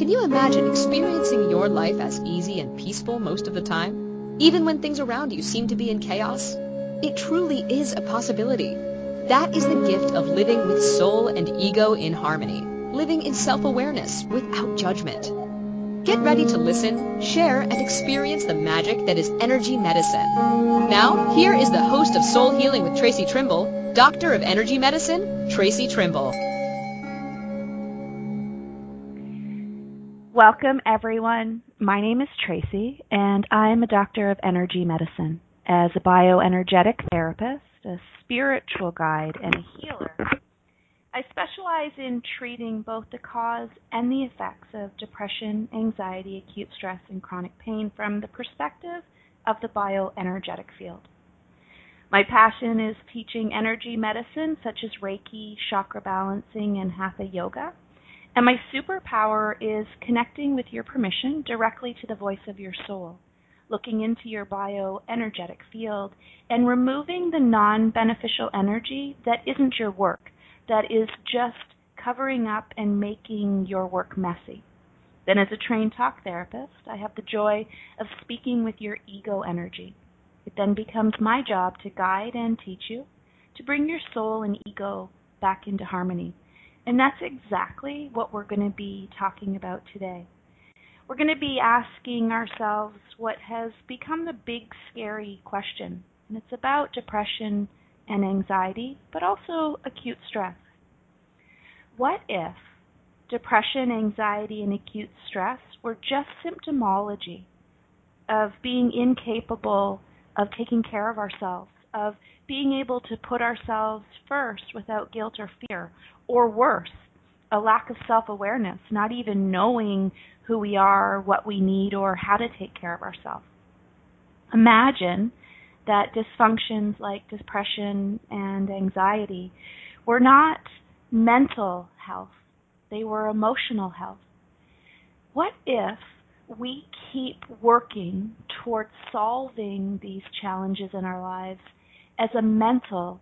Can you imagine experiencing your life as easy and peaceful most of the time, even when things around you seem to be in chaos? It truly is a possibility. That is the gift of living with soul and ego in harmony, living in self-awareness without judgment. Get ready to listen, share, and experience the magic that is energy medicine. Now, here is the host of Soul Healing with Tracy Trimble, Doctor of Energy Medicine, Tracy Trimble. Welcome, everyone. My name is Tracy, and I'm a doctor of energy medicine. As a bioenergetic therapist, a spiritual guide, and a healer, I specialize in treating both the cause and the effects of depression, anxiety, acute stress, and chronic pain from the perspective of the bioenergetic field. My passion is teaching energy medicine such as Reiki, chakra balancing, and Hatha yoga. And my superpower is connecting with your permission directly to the voice of your soul, looking into your bioenergetic field and removing the non beneficial energy that isn't your work that is just covering up and making your work messy. Then, as a trained talk therapist, I have the joy of speaking with your ego energy. It then becomes my job to guide and teach you to bring your soul and ego back into harmony. And that's exactly what we're going to be talking about today. We're going to be asking ourselves what has become the big scary question, and it's about depression and anxiety, but also acute stress. What if depression, anxiety, and acute stress were just symptomology of being incapable of taking care of ourselves, of being able to put ourselves first without guilt or fear, or worse, a lack of self awareness, not even knowing who we are, what we need, or how to take care of ourselves. Imagine that dysfunctions like depression and anxiety were not mental health, they were emotional health. What if we keep working towards solving these challenges in our lives as a mental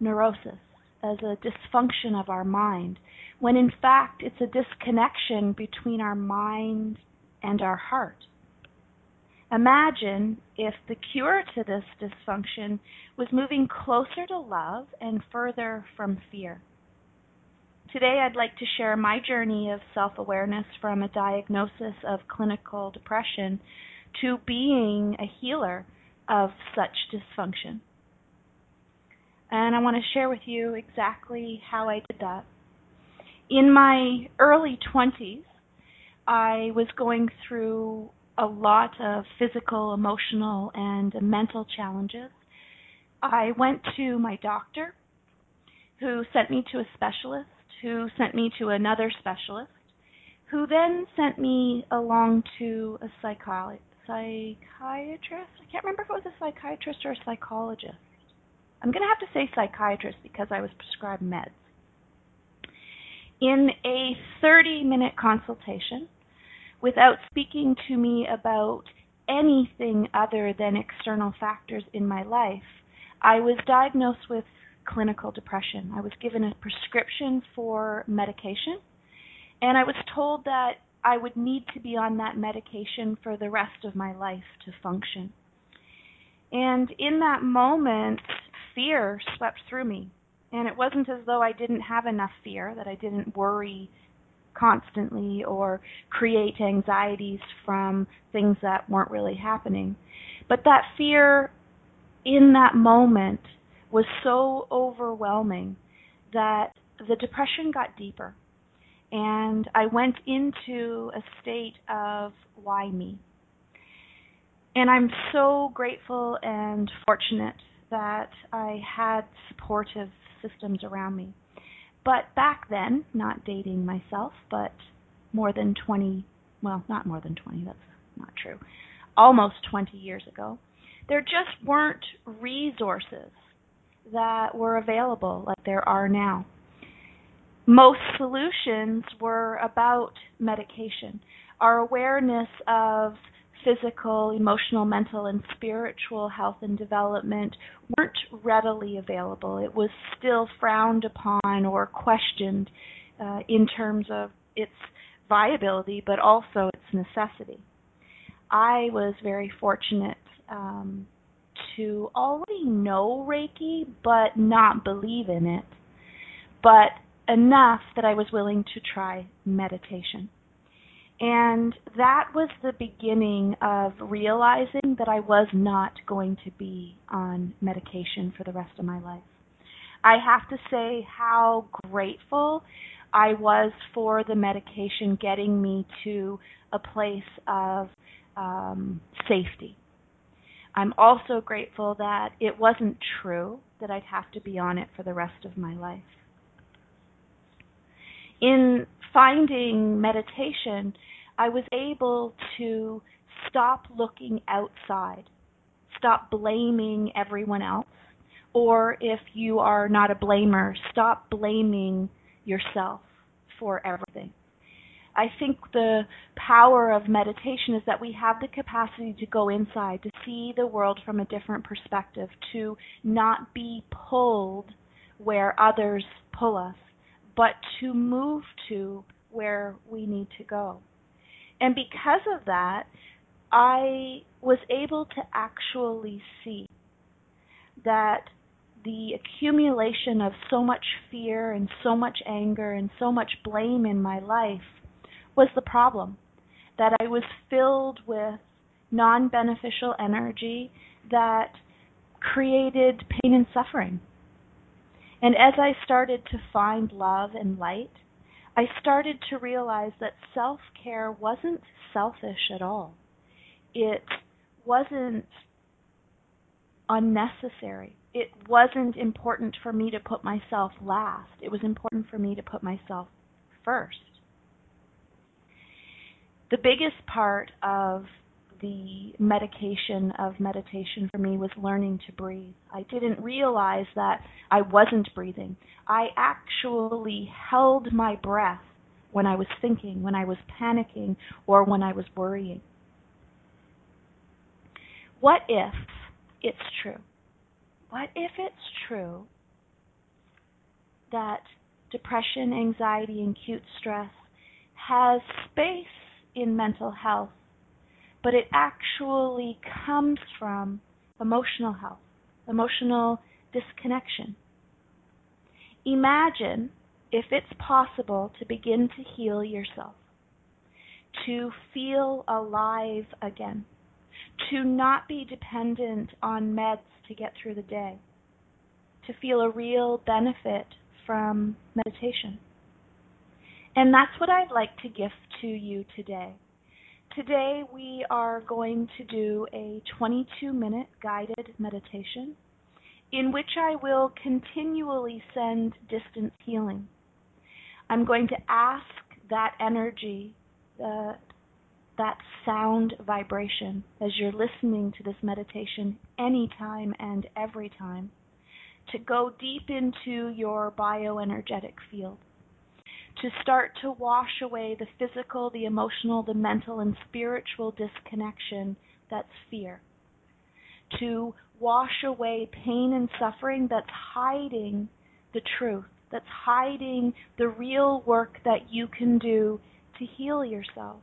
neurosis, as a dysfunction of our mind, when in fact it's a disconnection between our mind and our heart? Imagine if the cure to this dysfunction was moving closer to love and further from fear. Today, I'd like to share my journey of self awareness from a diagnosis of clinical depression to being a healer of such dysfunction. And I want to share with you exactly how I did that. In my early 20s, I was going through a lot of physical, emotional, and mental challenges. I went to my doctor, who sent me to a specialist, who sent me to another specialist, who then sent me along to a psychiatrist. I can't remember if it was a psychiatrist or a psychologist. I'm going to have to say psychiatrist because I was prescribed meds. In a 30 minute consultation, without speaking to me about anything other than external factors in my life, I was diagnosed with clinical depression. I was given a prescription for medication, and I was told that I would need to be on that medication for the rest of my life to function. And in that moment, fear swept through me. And it wasn't as though I didn't have enough fear, that I didn't worry constantly or create anxieties from things that weren't really happening. But that fear in that moment was so overwhelming that the depression got deeper. And I went into a state of why me? And I'm so grateful and fortunate that I had supportive systems around me. But back then, not dating myself, but more than 20, well, not more than 20, that's not true, almost 20 years ago, there just weren't resources that were available like there are now. Most solutions were about medication. Our awareness of physical, emotional, mental, and spiritual health and development weren't readily available. It was still frowned upon or questioned uh, in terms of its viability, but also its necessity. I was very fortunate um, to already know Reiki, but not believe in it, but enough that I was willing to try meditation. And that was the beginning of realizing that I was not going to be on medication for the rest of my life. I have to say how grateful I was for the medication getting me to a place of um, safety. I'm also grateful that it wasn't true that I'd have to be on it for the rest of my life. In finding meditation, I was able to stop looking outside, stop blaming everyone else, or if you are not a blamer, stop blaming yourself for everything. I think the power of meditation is that we have the capacity to go inside, to see the world from a different perspective, to not be pulled where others pull us, but to move to where we need to go. And because of that, I was able to actually see that the accumulation of so much fear and so much anger and so much blame in my life was the problem. That I was filled with non beneficial energy that created pain and suffering. And as I started to find love and light, I started to realize that self care wasn't selfish at all. It wasn't unnecessary. It wasn't important for me to put myself last. It was important for me to put myself first. The biggest part of the medication of meditation for me was learning to breathe. I didn't realize that I wasn't breathing. I actually held my breath when I was thinking, when I was panicking, or when I was worrying. What if it's true? What if it's true that depression, anxiety, and acute stress has space in mental health, but it actually comes from emotional health, emotional disconnection? Imagine if it's possible to begin to heal yourself, to feel alive again, to not be dependent on meds to get through the day, to feel a real benefit from meditation. And that's what I'd like to gift to you today. Today we are going to do a 22 minute guided meditation in which I will continually send distance healing. I'm going to ask that energy, uh, that sound vibration, as you're listening to this meditation anytime and every time, to go deep into your bioenergetic field, to start to wash away the physical, the emotional, the mental, and spiritual disconnection that's fear, to wash away pain and suffering that's hiding the truth that's hiding the real work that you can do to heal yourself.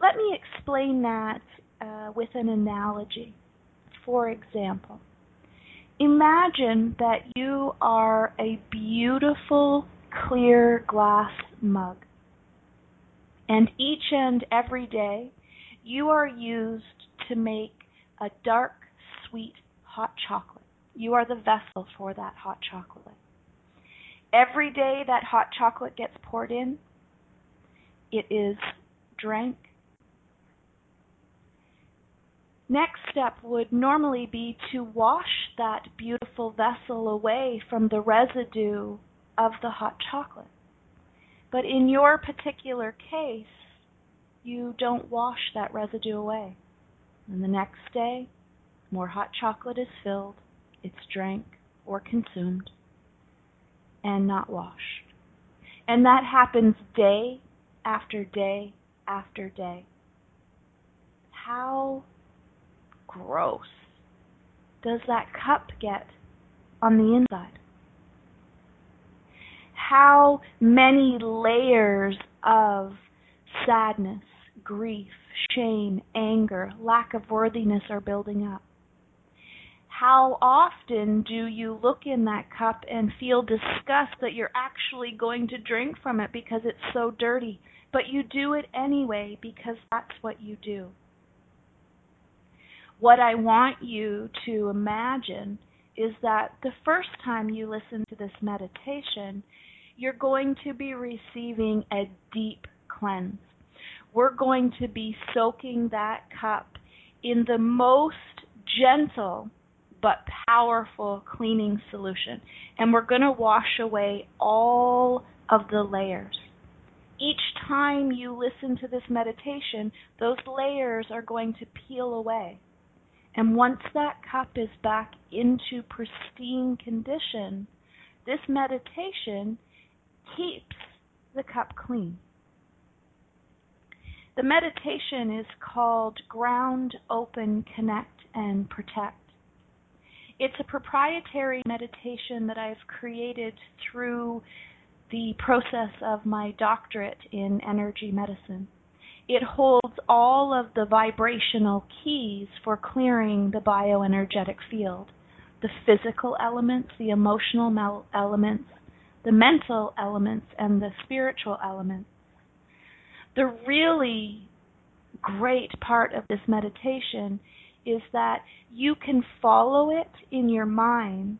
Let me explain that uh, with an analogy. For example, imagine that you are a beautiful clear glass mug, and each and every day you are used to make a dark, sweet, hot chocolate. You are the vessel for that hot chocolate. Every day that hot chocolate gets poured in, it is drank. Next step would normally be to wash that beautiful vessel away from the residue of the hot chocolate. But in your particular case, you don't wash that residue away. And the next day, more hot chocolate is filled, it's drank or consumed and not washed. And that happens day after day after day. How gross does that cup get on the inside? How many layers of sadness, grief, shame, anger, lack of worthiness are building up? How often do you look in that cup and feel disgust that you're actually going to drink from it because it's so dirty, but you do it anyway because that's what you do? What I want you to imagine is that the first time you listen to this meditation, you're going to be receiving a deep cleanse. We're going to be soaking that cup in the most gentle but powerful cleaning solution. And we're going to wash away all of the layers. Each time you listen to this meditation, those layers are going to peel away. And once that cup is back into pristine condition, this meditation keeps the cup clean. The meditation is called Ground, Open, Connect, and Protect. It's a proprietary meditation that I've created through the process of my doctorate in energy medicine. It holds all of the vibrational keys for clearing the bioenergetic field the physical elements, the emotional elements, the mental elements, and the spiritual elements. The really great part of this meditation is that you can follow it in your mind,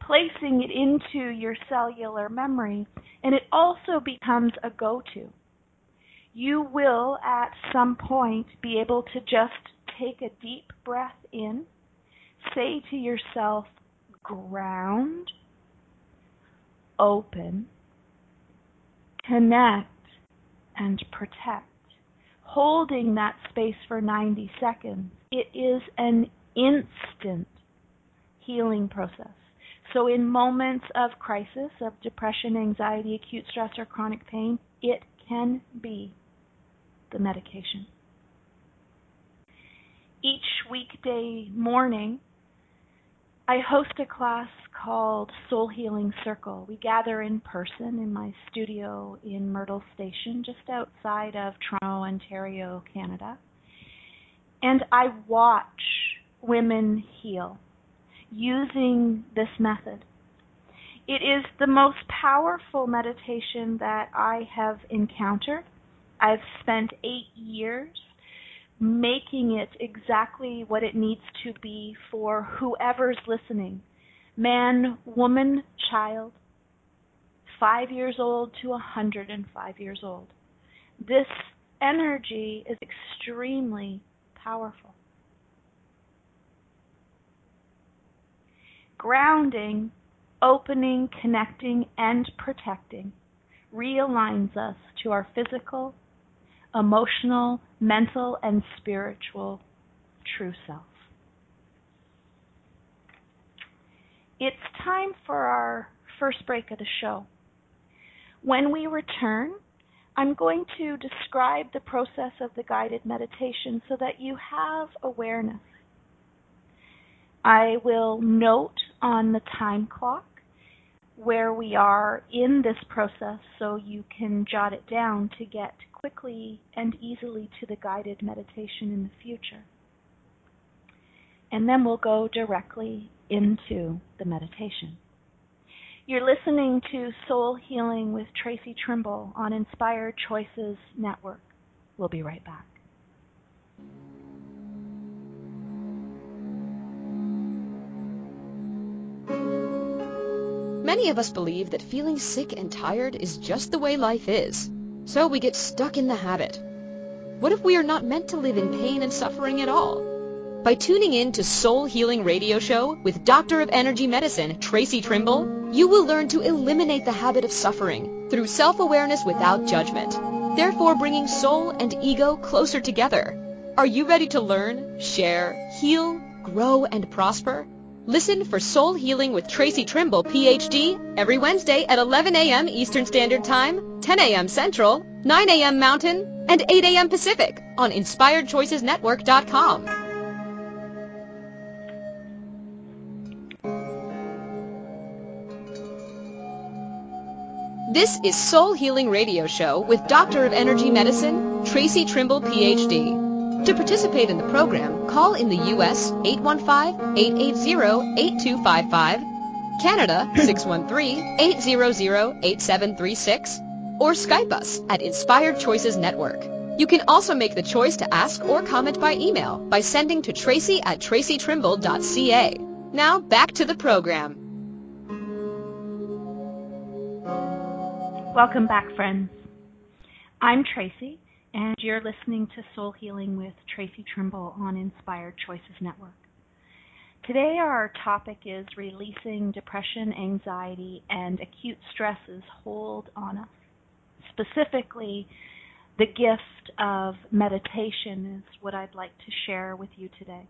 placing it into your cellular memory, and it also becomes a go to. You will at some point be able to just take a deep breath in, say to yourself, ground, open, connect, and protect holding that space for 90 seconds, it is an instant healing process. So, in moments of crisis, of depression, anxiety, acute stress, or chronic pain, it can be the medication. Each weekday morning, I host a class called Soul Healing Circle. We gather in person in my studio in Myrtle Station, just outside of Toronto, Ontario, Canada. And I watch women heal using this method. It is the most powerful meditation that I have encountered. I've spent eight years making it exactly what it needs to be for whoever's listening man, woman, child, five years old to a 105 years old. This energy is extremely powerful. Grounding, opening, connecting, and protecting realigns us to our physical, emotional, mental, and spiritual true self. It's time for our first break of the show. When we return, I'm going to describe the process of the guided meditation so that you have awareness. I will note on the time clock where we are in this process so you can jot it down to get quickly and easily to the guided meditation in the future. And then we'll go directly into the meditation. You're listening to Soul Healing with Tracy Trimble on Inspired Choices Network. We'll be right back. Many of us believe that feeling sick and tired is just the way life is, so we get stuck in the habit. What if we are not meant to live in pain and suffering at all? By tuning in to Soul Healing Radio Show with Doctor of Energy Medicine, Tracy Trimble, you will learn to eliminate the habit of suffering through self-awareness without judgment, therefore bringing soul and ego closer together. Are you ready to learn, share, heal, grow, and prosper? Listen for Soul Healing with Tracy Trimble, PhD, every Wednesday at 11 a.m. Eastern Standard Time, 10 a.m. Central, 9 a.m. Mountain, and 8 a.m. Pacific on InspiredChoicesNetwork.com. This is Soul Healing Radio Show with Doctor of Energy Medicine, Tracy Trimble, PhD. To participate in the program, call in the U.S. 815-880-8255, Canada 613-800-8736, or Skype us at Inspired Choices Network. You can also make the choice to ask or comment by email by sending to tracy at tracytrimble.ca. Now back to the program. Welcome back, friends. I'm Tracy, and you're listening to Soul Healing with Tracy Trimble on Inspired Choices Network. Today, our topic is releasing depression, anxiety, and acute stresses hold on us. Specifically, the gift of meditation is what I'd like to share with you today.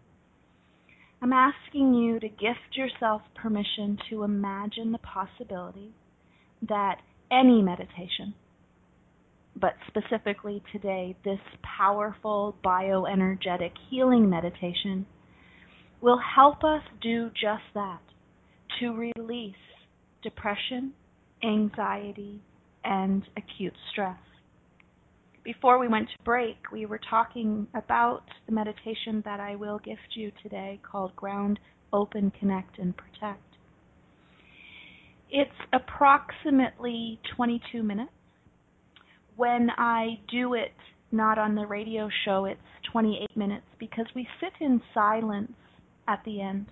I'm asking you to gift yourself permission to imagine the possibility that any meditation, but specifically today, this powerful bioenergetic healing meditation will help us do just that to release depression, anxiety, and acute stress. Before we went to break, we were talking about the meditation that I will gift you today called Ground, Open, Connect, and Protect. It's approximately 22 minutes. When I do it not on the radio show, it's 28 minutes because we sit in silence at the end.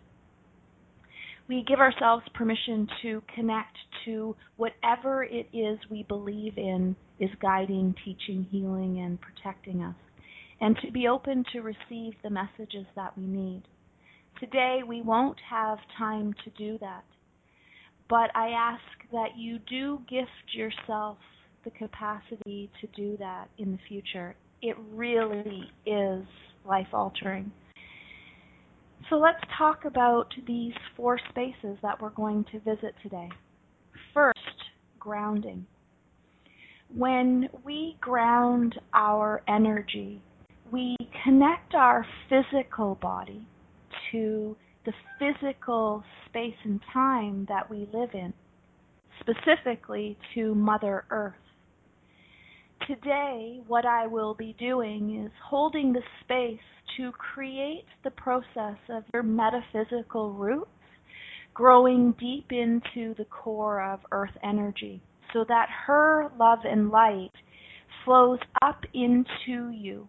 We give ourselves permission to connect to whatever it is we believe in is guiding, teaching, healing, and protecting us, and to be open to receive the messages that we need. Today, we won't have time to do that but I ask that you do gift yourself the capacity to do that in the future. It really is life altering. So let's talk about these four spaces that we're going to visit today. First, grounding. When we ground our energy, we connect our physical body to the physical space and time that we live in, specifically to Mother Earth. Today, what I will be doing is holding the space to create the process of your metaphysical roots growing deep into the core of Earth energy so that her love and light flows up into you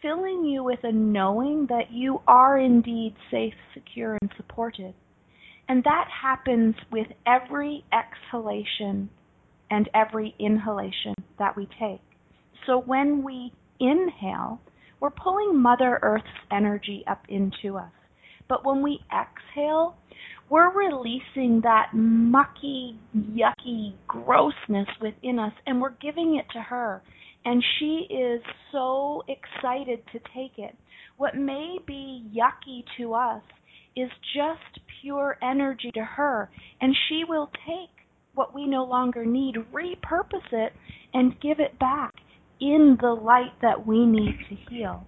filling you with a knowing that you are indeed safe, secure, and supported. And that happens with every exhalation and every inhalation that we take. So when we inhale, we're pulling Mother Earth's energy up into us. But when we exhale, we're releasing that mucky, yucky grossness within us and we're giving it to her and she is so excited to take it. What may be yucky to us is just pure energy to her, and she will take what we no longer need, repurpose it, and give it back in the light that we need to heal.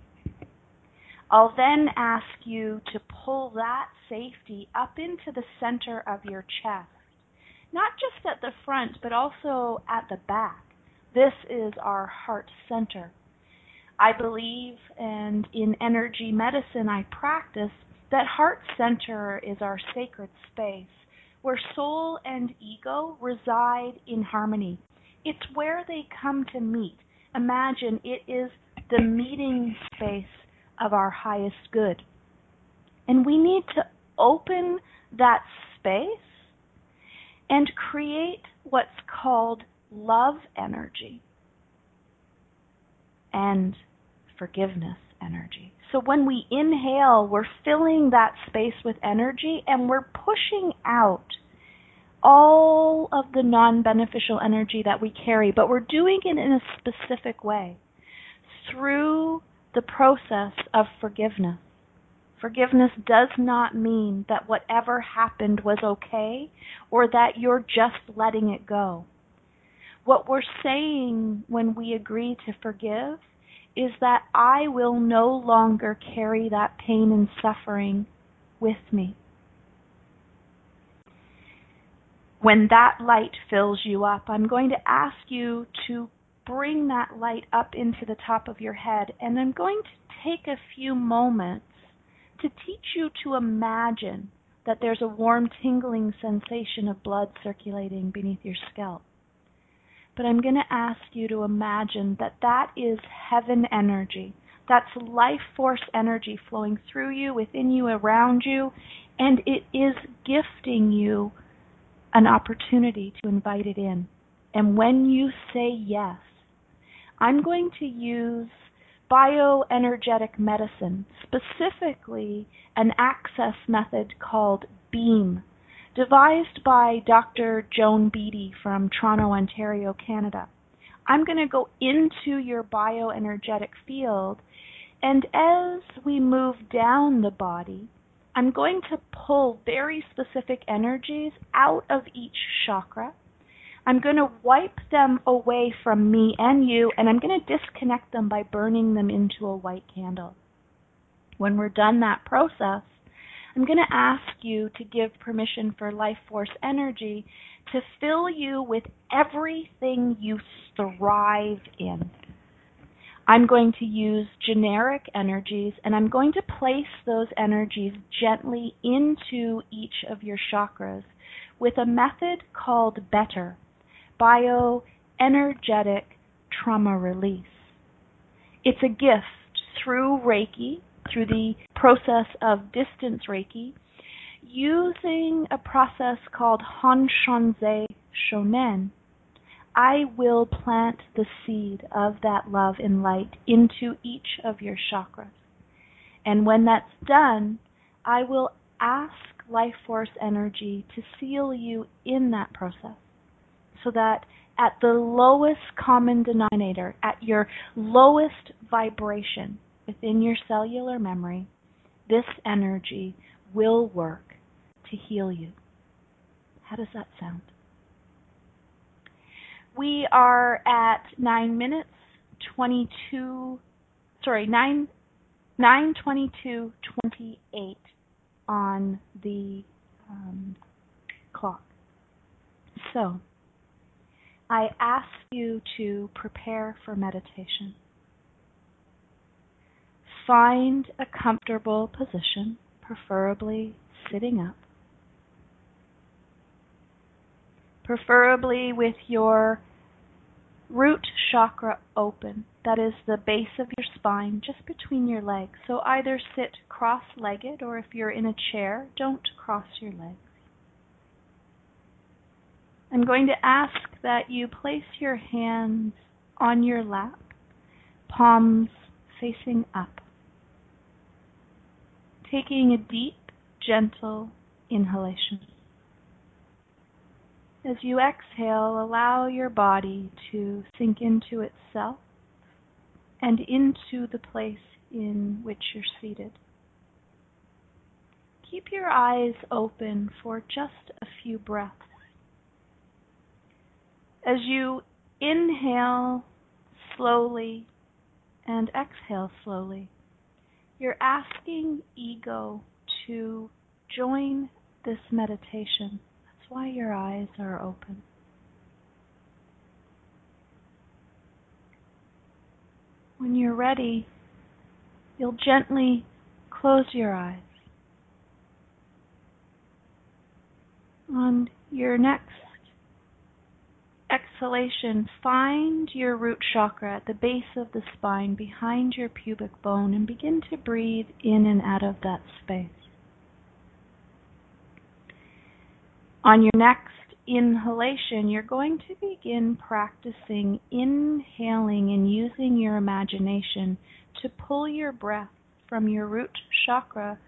I'll then ask you to pull that safety up into the center of your chest, not just at the front, but also at the back. This is our heart center. I believe, and in energy medicine I practice, that heart center is our sacred space where soul and ego reside in harmony. It's where they come to meet. Imagine it is the meeting space of our highest good. And we need to open that space and create what's called love energy and forgiveness energy. So when we inhale, we're filling that space with energy and we're pushing out all of the non beneficial energy that we carry, but we're doing it in a specific way through the process of forgiveness. Forgiveness does not mean that whatever happened was okay or that you're just letting it go. What we're saying when we agree to forgive is that I will no longer carry that pain and suffering with me. When that light fills you up, I'm going to ask you to bring that light up into the top of your head, and I'm going to take a few moments to teach you to imagine that there's a warm, tingling sensation of blood circulating beneath your scalp. But I'm going to ask you to imagine that that is heaven energy. That's life force energy flowing through you, within you, around you, and it is gifting you an opportunity to invite it in. And when you say yes, I'm going to use bioenergetic medicine, specifically an access method called BEAM, devised by Dr. Joan Beatty from Toronto, Ontario, Canada. I'm going to go into your bioenergetic field, and as we move down the body, I'm going to pull very specific energies out of each chakra. I'm going to wipe them away from me and you, and I'm going to disconnect them by burning them into a white candle. When we're done that process, I'm going to ask you to give permission for life force energy to fill you with everything you thrive in. I'm going to use generic energies and I'm going to place those energies gently into each of your chakras with a method called BETTER, Bioenergetic Trauma Release. It's a gift through Reiki, through the process of distance Reiki, using a process called Hanshanze Shonen I will plant the seed of that love and light into each of your chakras. And when that's done, I will ask life force energy to seal you in that process so that at the lowest common denominator, at your lowest vibration within your cellular memory, this energy will work to heal you. How does that sound? We are at nine minutes twenty two sorry, nine nine twenty two twenty eight on the um, clock. So I ask you to prepare for meditation. Find a comfortable position, preferably sitting up. Preferably with your root chakra open. That is the base of your spine, just between your legs. So either sit cross legged, or if you're in a chair, don't cross your legs. I'm going to ask that you place your hands on your lap, palms facing up. Taking a deep, gentle inhalation. As you exhale, allow your body to sink into itself and into the place in which you're seated. Keep your eyes open for just a few breaths. As you inhale slowly and exhale slowly, you're asking ego to join this meditation why your eyes are open. When you're ready, you'll gently close your eyes. On your next exhalation, find your root chakra at the base of the spine behind your pubic bone and begin to breathe in and out of that space. On your next inhalation, you're going to begin practicing inhaling and using your imagination to pull your breath from your root chakra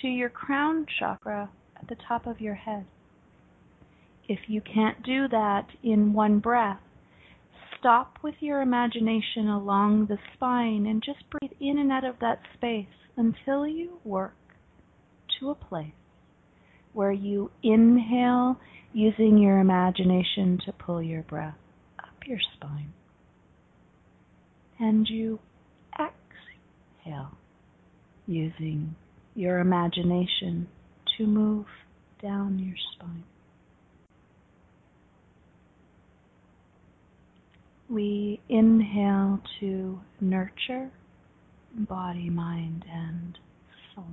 to your crown chakra at the top of your head. If you can't do that in one breath, stop with your imagination along the spine and just breathe in and out of that space until you work to a place where you inhale using your imagination to pull your breath up your spine. And you exhale using your imagination to move down your spine. We inhale to nurture body, mind, and soul.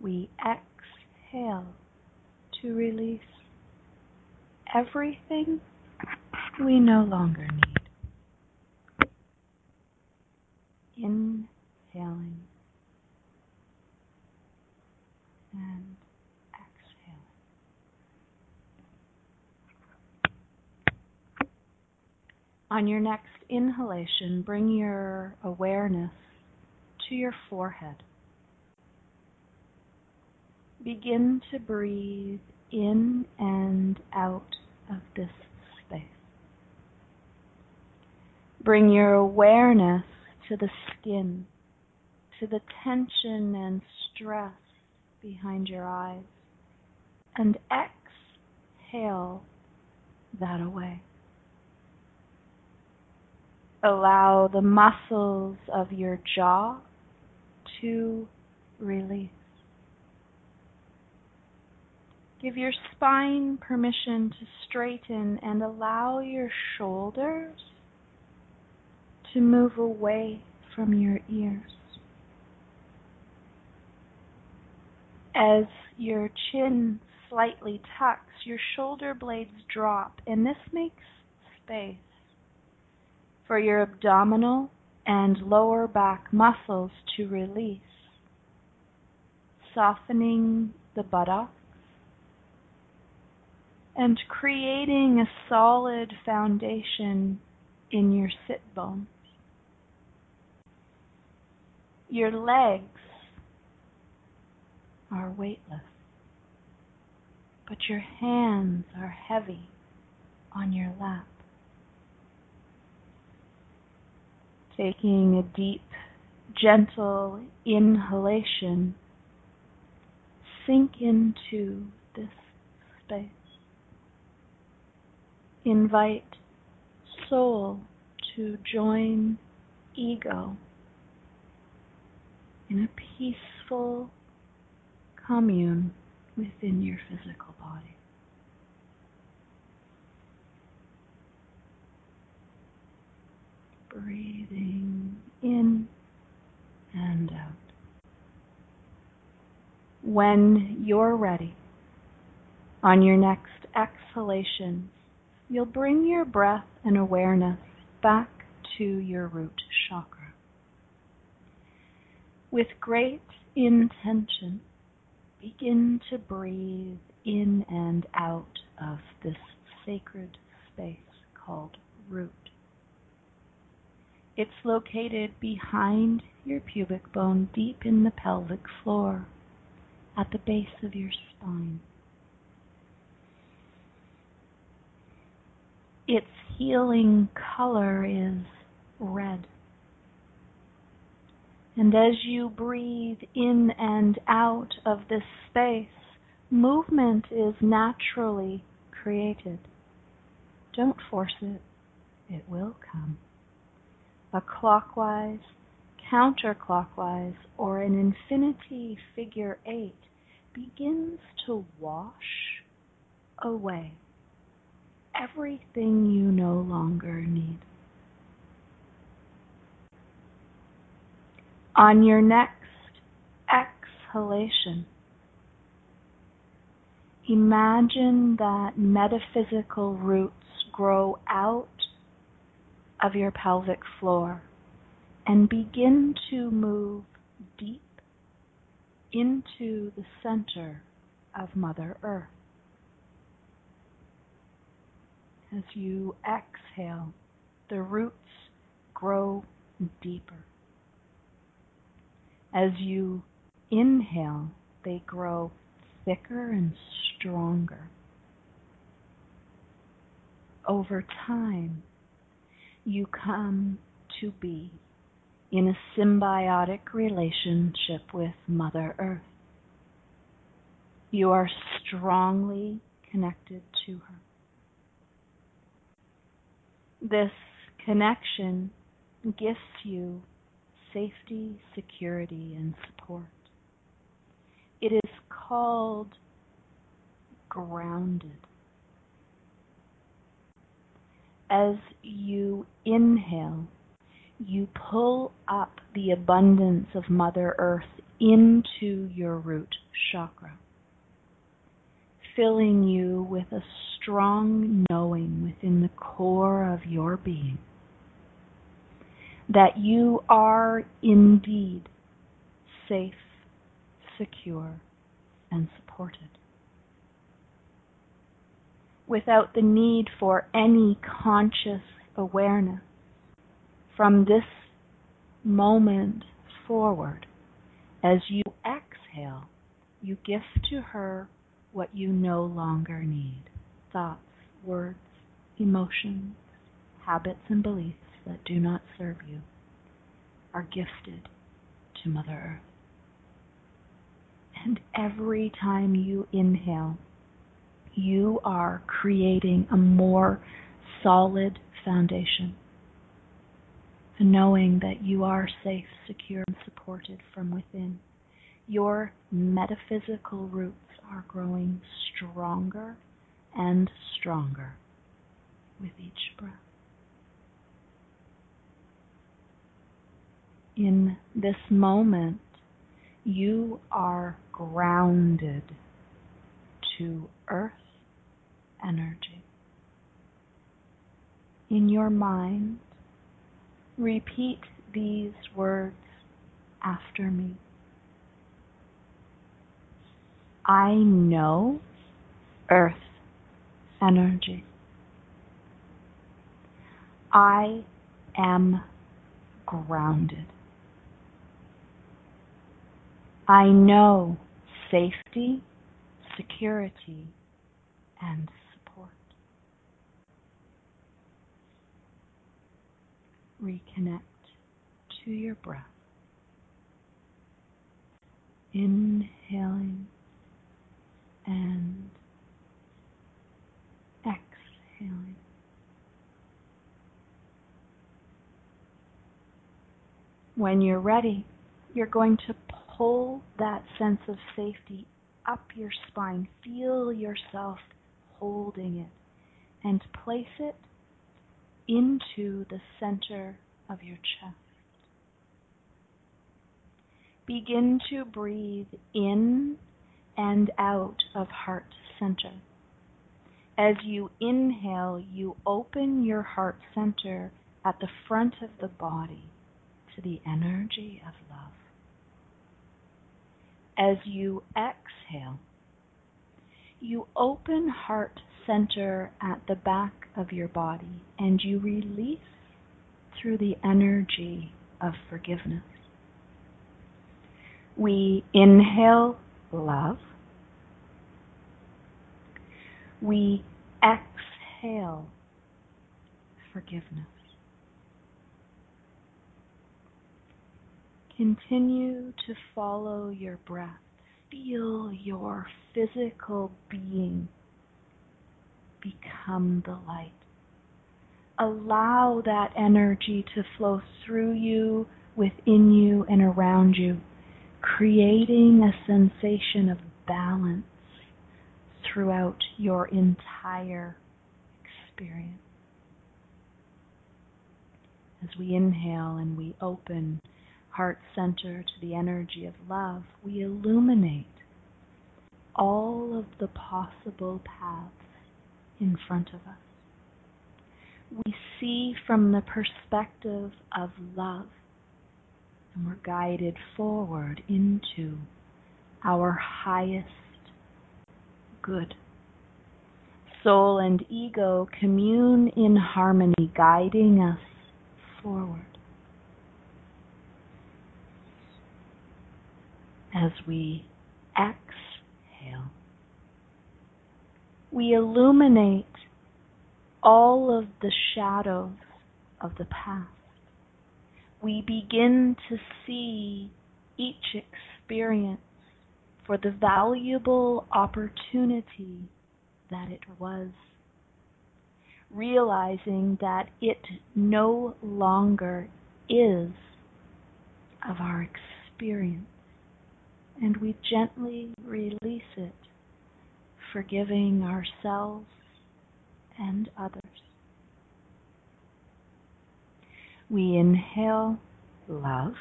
We exhale to release everything we no longer need. Inhaling and exhaling. On your next inhalation, bring your awareness to your forehead. Begin to breathe in and out of this space. Bring your awareness to the skin, to the tension and stress behind your eyes, and exhale that away. Allow the muscles of your jaw to release. Give your spine permission to straighten and allow your shoulders to move away from your ears. As your chin slightly tucks, your shoulder blades drop, and this makes space for your abdominal and lower back muscles to release, softening the buttocks and creating a solid foundation in your sit bones. Your legs are weightless, but your hands are heavy on your lap. Taking a deep, gentle inhalation, sink into this space. Invite soul to join ego in a peaceful commune within your physical body. Breathing in and out. When you're ready, on your next exhalation, you'll bring your breath and awareness back to your root chakra. With great intention, begin to breathe in and out of this sacred space called root. It's located behind your pubic bone, deep in the pelvic floor, at the base of your spine. Its healing color is red. And as you breathe in and out of this space, movement is naturally created. Don't force it, it will come a clockwise, counterclockwise, or an infinity figure eight begins to wash away everything you no longer need. On your next exhalation, imagine that metaphysical roots grow out of your pelvic floor and begin to move deep into the center of Mother Earth. As you exhale, the roots grow deeper. As you inhale, they grow thicker and stronger. Over time, you come to be in a symbiotic relationship with Mother Earth. You are strongly connected to her. This connection gifts you safety, security, and support. It is called grounded. As you inhale, you pull up the abundance of Mother Earth into your root chakra, filling you with a strong knowing within the core of your being that you are indeed safe, secure, and supported. Without the need for any conscious awareness from this moment forward, as you exhale, you gift to her what you no longer need thoughts, words, emotions, habits, and beliefs that do not serve you are gifted to Mother Earth. And every time you inhale, you are creating a more solid foundation. Knowing that you are safe, secure, and supported from within. Your metaphysical roots are growing stronger and stronger with each breath. In this moment, you are grounded to earth energy. In your mind, repeat these words after me. I know earth energy. I am grounded. I know safety, security, and support. Reconnect to your breath. Inhaling and exhaling. When you're ready, you're going to pull that sense of safety up your spine. Feel yourself holding it and place it into the center of your chest. Begin to breathe in and out of heart center. As you inhale, you open your heart center at the front of the body to the energy of love. As you exhale, you open heart center at the back of your body and you release through the energy of forgiveness. We inhale love. We exhale forgiveness. Continue to follow your breath. Feel your physical being become the light. Allow that energy to flow through you, within you, and around you, creating a sensation of balance throughout your entire experience. As we inhale and we open heart center to the energy of love, we illuminate all of the possible paths in front of us. We see from the perspective of love, and we're guided forward into our highest good. Soul and ego commune in harmony, guiding us forward. as we exhale, we illuminate all of the shadows of the past. We begin to see each experience for the valuable opportunity that it was, realizing that it no longer is of our experience and we gently release it, forgiving ourselves and others. We inhale love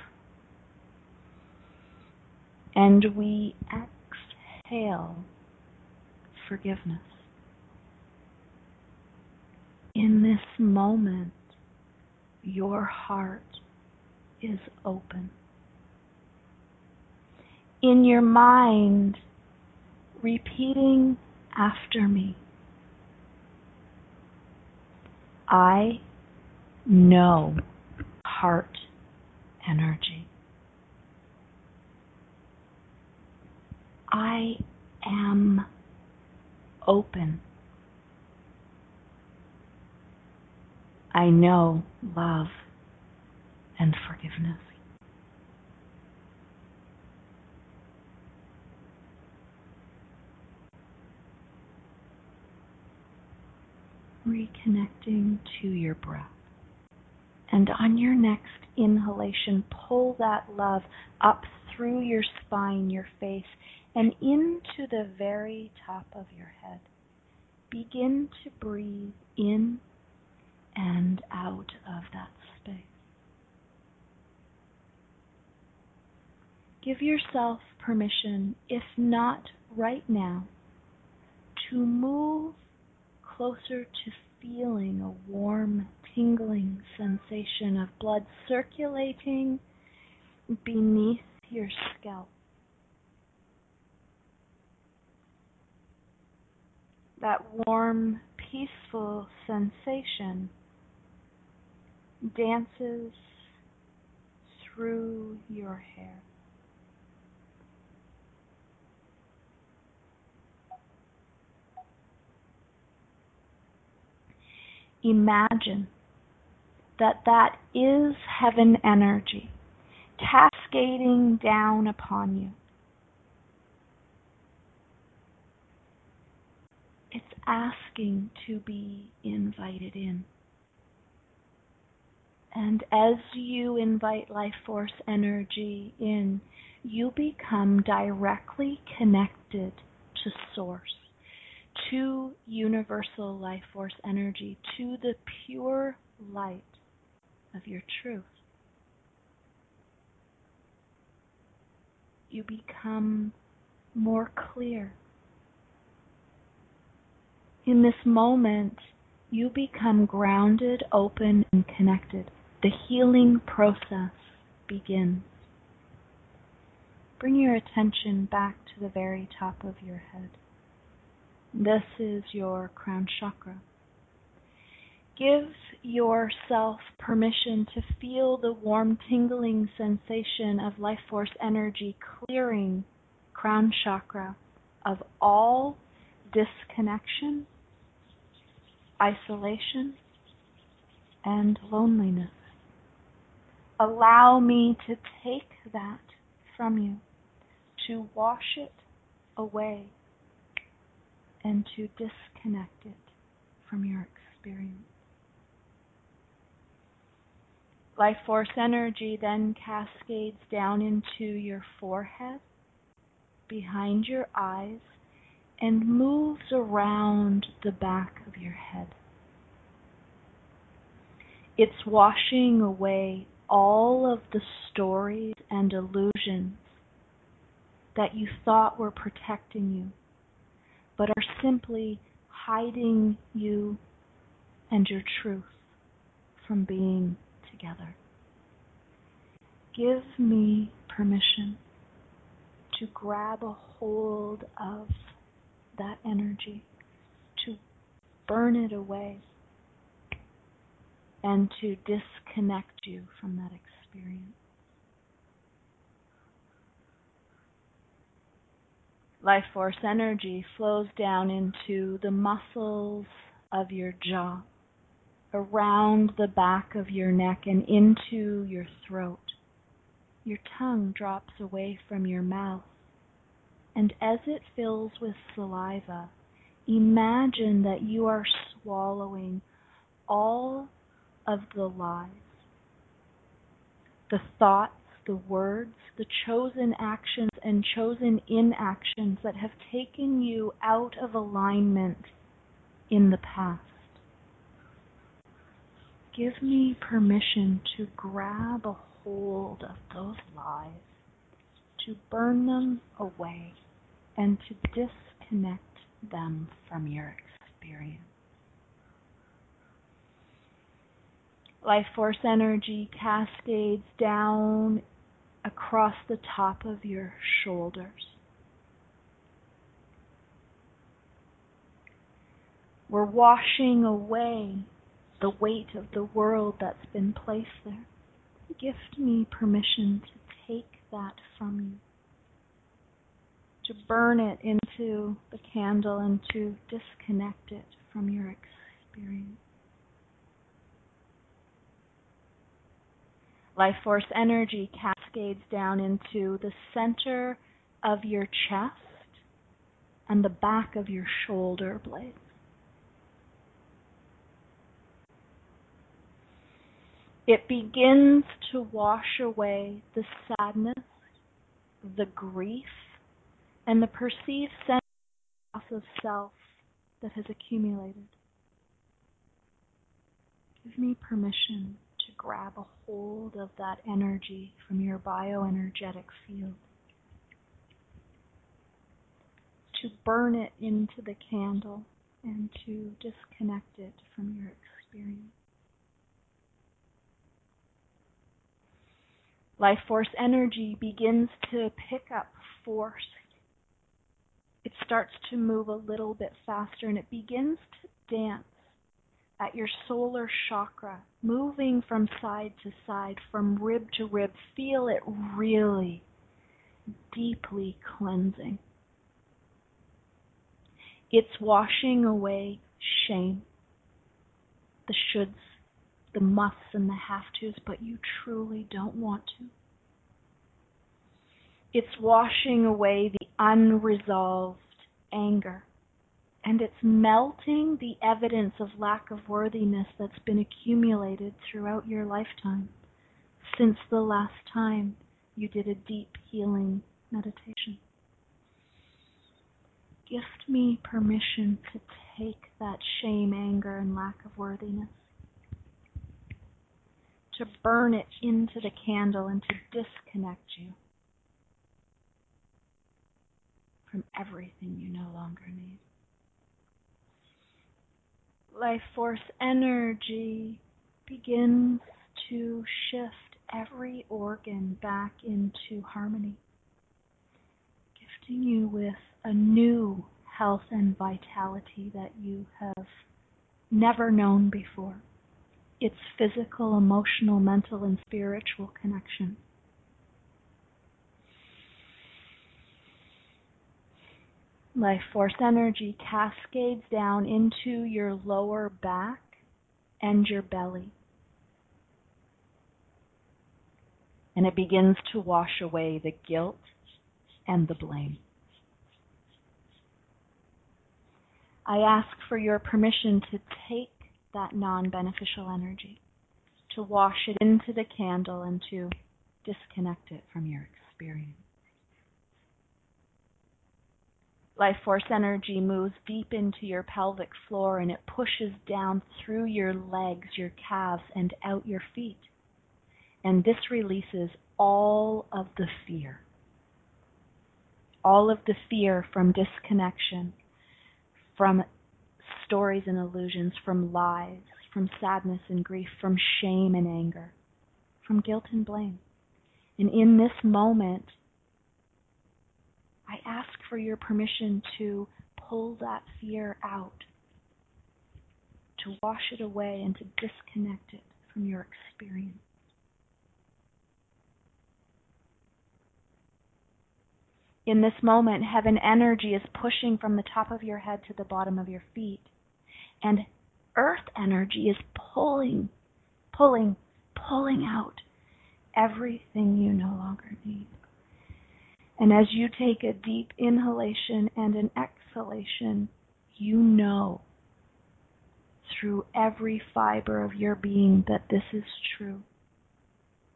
and we exhale forgiveness. In this moment, your heart is open. In your mind, repeating after me. I know heart energy. I am open. I know love and forgiveness. Reconnecting to your breath. And on your next inhalation, pull that love up through your spine, your face, and into the very top of your head. Begin to breathe in and out of that space. Give yourself permission, if not right now, to move closer to feeling a warm, tingling sensation of blood circulating beneath your scalp. That warm, peaceful sensation dances through your hair. Imagine that that is heaven energy cascading down upon you. It's asking to be invited in. And as you invite life force energy in, you become directly connected to Source, to universal life force energy, to the pure light of your truth. You become more clear. In this moment, you become grounded, open, and connected the healing process begins. Bring your attention back to the very top of your head. This is your crown chakra. Give yourself permission to feel the warm, tingling sensation of life force energy clearing crown chakra of all disconnection, isolation, and loneliness. Allow me to take that from you, to wash it away, and to disconnect it from your experience. Life force energy then cascades down into your forehead, behind your eyes, and moves around the back of your head. It's washing away all of the stories and illusions that you thought were protecting you, but are simply hiding you and your truth from being together. Give me permission to grab a hold of that energy, to burn it away and to disconnect you from that experience. Life force energy flows down into the muscles of your jaw, around the back of your neck, and into your throat. Your tongue drops away from your mouth, and as it fills with saliva, imagine that you are swallowing all of the lies. The thoughts, the words, the chosen actions and chosen inactions that have taken you out of alignment in the past. Give me permission to grab a hold of those lies, to burn them away, and to disconnect them from your experience. Life force energy cascades down across the top of your shoulders. We're washing away the weight of the world that's been placed there. Gift me permission to take that from you, to burn it into the candle and to disconnect it from your experience. Life force energy cascades down into the center of your chest and the back of your shoulder blades. It begins to wash away the sadness, the grief, and the perceived sense of self that has accumulated. Give me permission to grab a hold of that energy from your bioenergetic field, to burn it into the candle, and to disconnect it from your experience. Life force energy begins to pick up force. It starts to move a little bit faster and it begins to dance at your solar chakra, moving from side to side, from rib to rib. Feel it really deeply cleansing. It's washing away shame, the shoulds, the musts and the have tos, but you truly don't want to. It's washing away the unresolved anger. And it's melting the evidence of lack of worthiness that's been accumulated throughout your lifetime since the last time you did a deep healing meditation. Gift me permission to take that shame, anger, and lack of worthiness to burn it into the candle and to disconnect you from everything you no longer need. Life force energy begins to shift every organ back into harmony, gifting you with a new health and vitality that you have never known before its physical, emotional, mental, and spiritual connection. Life force energy cascades down into your lower back and your belly. And it begins to wash away the guilt and the blame. I ask for your permission to take that non beneficial energy, to wash it into the candle and to disconnect it from your experience. Life force energy moves deep into your pelvic floor and it pushes down through your legs, your calves, and out your feet. And this releases all of the fear. All of the fear from disconnection, from stories and illusions, from lies, from sadness and grief, from shame and anger, from guilt and blame. And in this moment, I ask for your permission to pull that fear out, to wash it away, and to disconnect it from your experience. In this moment, heaven energy is pushing from the top of your head to the bottom of your feet. And earth energy is pulling, pulling, pulling out everything you no longer need. And as you take a deep inhalation and an exhalation, you know through every fiber of your being that this is true.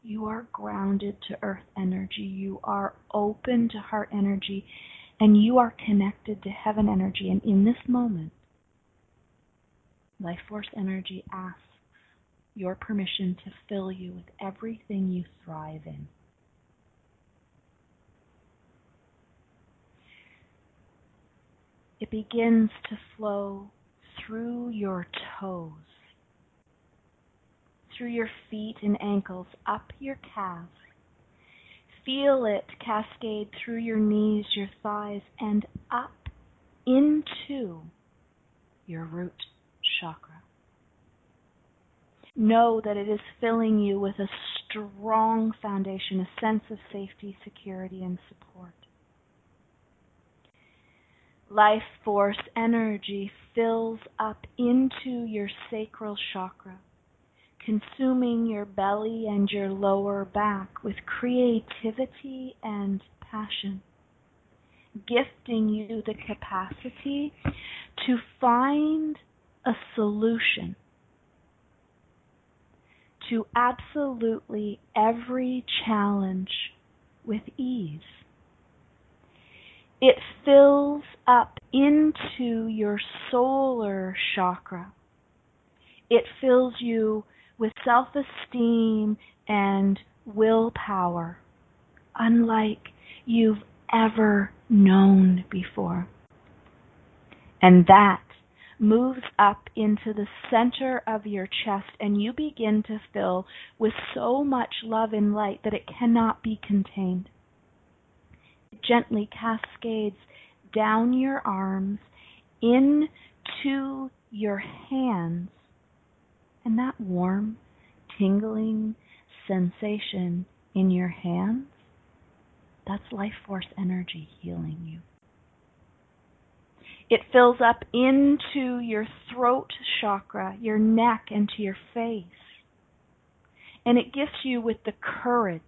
You are grounded to earth energy. You are open to heart energy. And you are connected to heaven energy. And in this moment, life force energy asks your permission to fill you with everything you thrive in. It begins to flow through your toes, through your feet and ankles, up your calves. Feel it cascade through your knees, your thighs, and up into your root chakra. Know that it is filling you with a strong foundation, a sense of safety, security, and support. Life force energy fills up into your sacral chakra, consuming your belly and your lower back with creativity and passion, gifting you the capacity to find a solution to absolutely every challenge with ease. It fills up into your solar chakra. It fills you with self esteem and willpower, unlike you've ever known before. And that moves up into the center of your chest, and you begin to fill with so much love and light that it cannot be contained. It gently cascades down your arms into your hands, and that warm, tingling sensation in your hands, that's life force energy healing you. It fills up into your throat chakra, your neck, and to your face. And it gifts you with the courage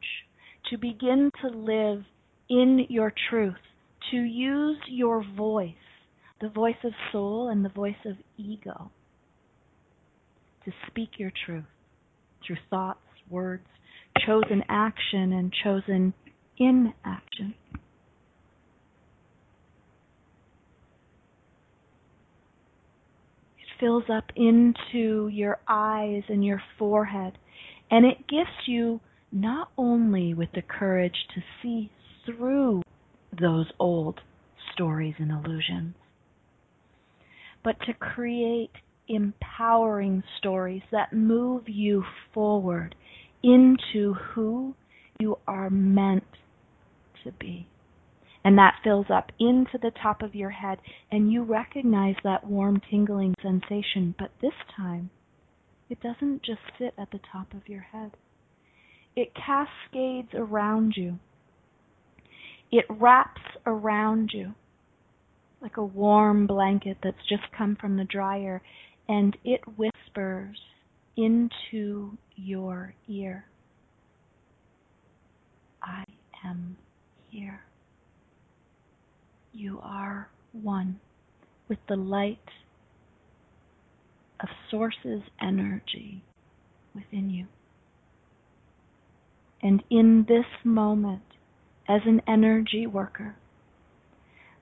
to begin to live in your truth, to use your voice, the voice of soul and the voice of ego, to speak your truth through thoughts, words, chosen action, and chosen inaction. It fills up into your eyes and your forehead, and it gifts you not only with the courage to see through those old stories and illusions, but to create empowering stories that move you forward into who you are meant to be. And that fills up into the top of your head, and you recognize that warm, tingling sensation. But this time, it doesn't just sit at the top of your head, it cascades around you, it wraps around you like a warm blanket that's just come from the dryer, and it whispers into your ear. I am here you are one with the light of Source's energy within you. And in this moment, as an energy worker,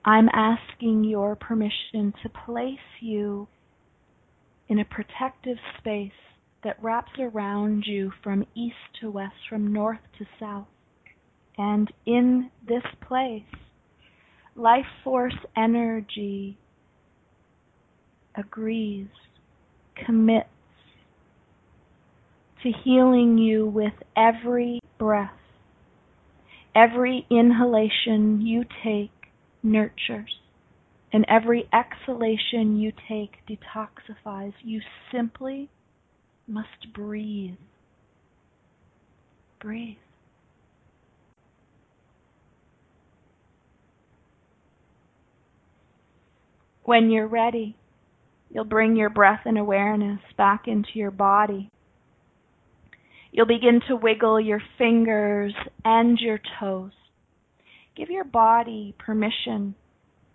I'm asking your permission to place you in a protective space that wraps around you from east to west, from north to south. And in this place, life force energy agrees, commits to healing you with every breath. Every inhalation you take nurtures, and every exhalation you take detoxifies. You simply must breathe. Breathe. When you're ready, you'll bring your breath and awareness back into your body. You'll begin to wiggle your fingers and your toes. Give your body permission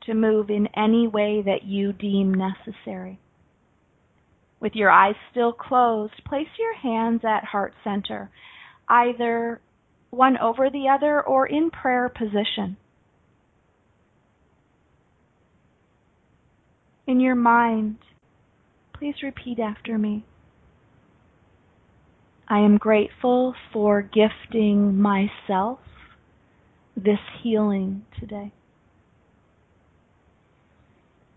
to move in any way that you deem necessary. With your eyes still closed, place your hands at heart center, either one over the other or in prayer position. in your mind, please repeat after me. I am grateful for gifting myself this healing today.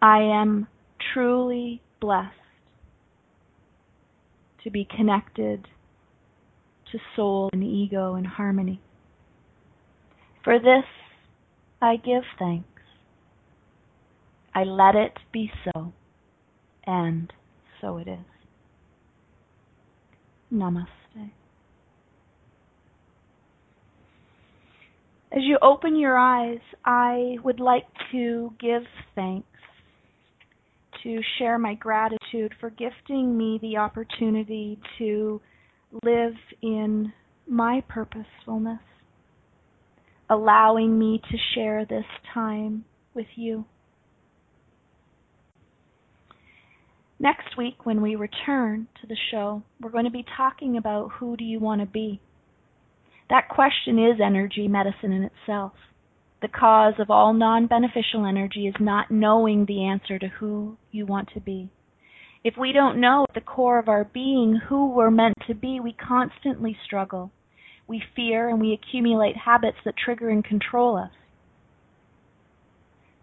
I am truly blessed to be connected to soul and ego in harmony. For this, I give thanks. I let it be so, and so it is. Namaste. As you open your eyes, I would like to give thanks, to share my gratitude for gifting me the opportunity to live in my purposefulness, allowing me to share this time with you. Next week, when we return to the show, we're going to be talking about who do you want to be. That question is energy medicine in itself. The cause of all non beneficial energy is not knowing the answer to who you want to be. If we don't know at the core of our being who we're meant to be, we constantly struggle. We fear and we accumulate habits that trigger and control us.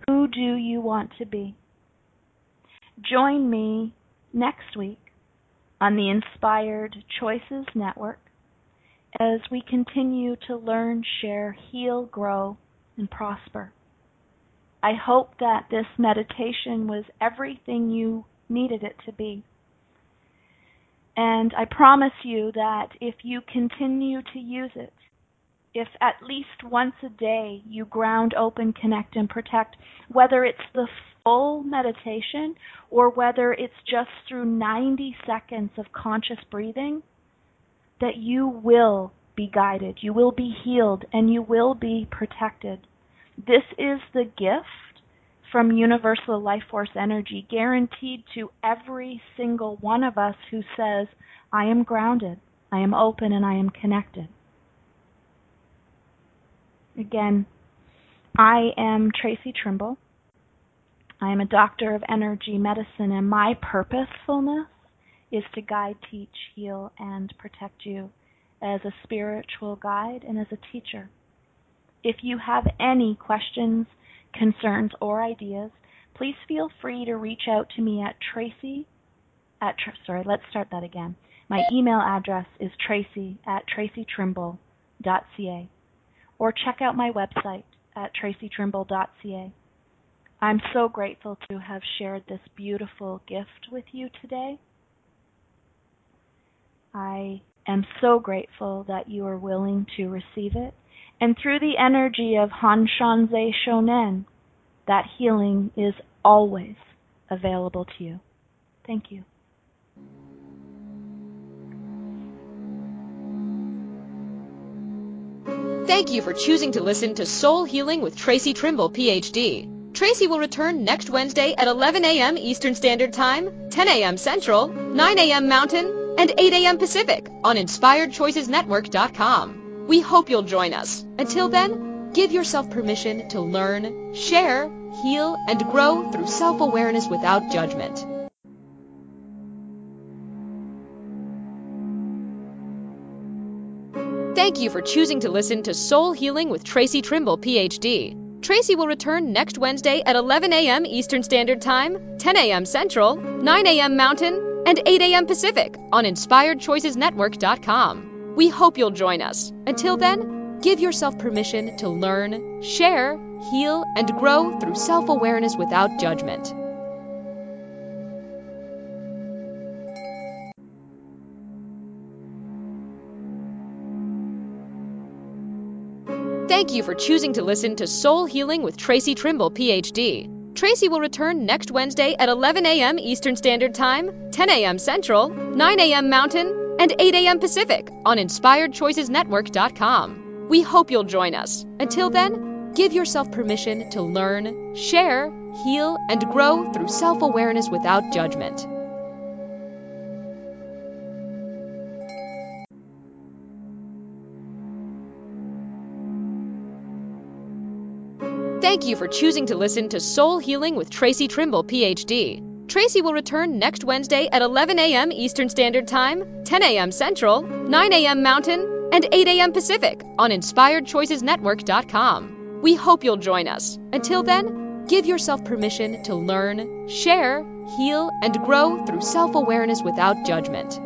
Who do you want to be? Join me next week on the Inspired Choices Network as we continue to learn, share, heal, grow, and prosper. I hope that this meditation was everything you needed it to be. And I promise you that if you continue to use it, if at least once a day you ground, open, connect, and protect, whether it's the full meditation or whether it's just through 90 seconds of conscious breathing, that you will be guided, you will be healed, and you will be protected. This is the gift from universal life force energy, guaranteed to every single one of us who says, I am grounded, I am open, and I am connected. Again, I am Tracy Trimble. I am a doctor of energy medicine, and my purposefulness is to guide, teach, heal, and protect you as a spiritual guide and as a teacher. If you have any questions, concerns, or ideas, please feel free to reach out to me at tracy at sorry, let's start that again. My email address is tracy at tracytrimble.ca or check out my website at tracytrimble.ca. I'm so grateful to have shared this beautiful gift with you today. I am so grateful that you are willing to receive it and through the energy of Hanshanze Shonen, that healing is always available to you. Thank you. Thank you for choosing to listen to Soul Healing with Tracy Trimble, PhD. Tracy will return next Wednesday at 11 a.m. Eastern Standard Time, 10 a.m. Central, 9 a.m. Mountain, and 8 a.m. Pacific on InspiredChoicesNetwork.com. We hope you'll join us. Until then, give yourself permission to learn, share, heal, and grow through self-awareness without judgment. Thank you for choosing to listen to Soul Healing with Tracy Trimble, PhD. Tracy will return next Wednesday at 11 a.m. Eastern Standard Time, 10 a.m. Central, 9 a.m. Mountain, and 8 a.m. Pacific on InspiredChoicesNetwork.com. We hope you'll join us. Until then, give yourself permission to learn, share, heal, and grow through self awareness without judgment. Thank you for choosing to listen to Soul Healing with Tracy Trimble, PhD. Tracy will return next Wednesday at 11 a.m. Eastern Standard Time, 10 a.m. Central, 9 a.m. Mountain, and 8 a.m. Pacific on InspiredChoicesNetwork.com. We hope you'll join us. Until then, give yourself permission to learn, share, heal, and grow through self awareness without judgment. Thank you for choosing to listen to Soul Healing with Tracy Trimble, PhD. Tracy will return next Wednesday at 11 a.m. Eastern Standard Time, 10 a.m. Central, 9 a.m. Mountain, and 8 a.m. Pacific on InspiredChoicesNetwork.com. We hope you'll join us. Until then, give yourself permission to learn, share, heal, and grow through self awareness without judgment.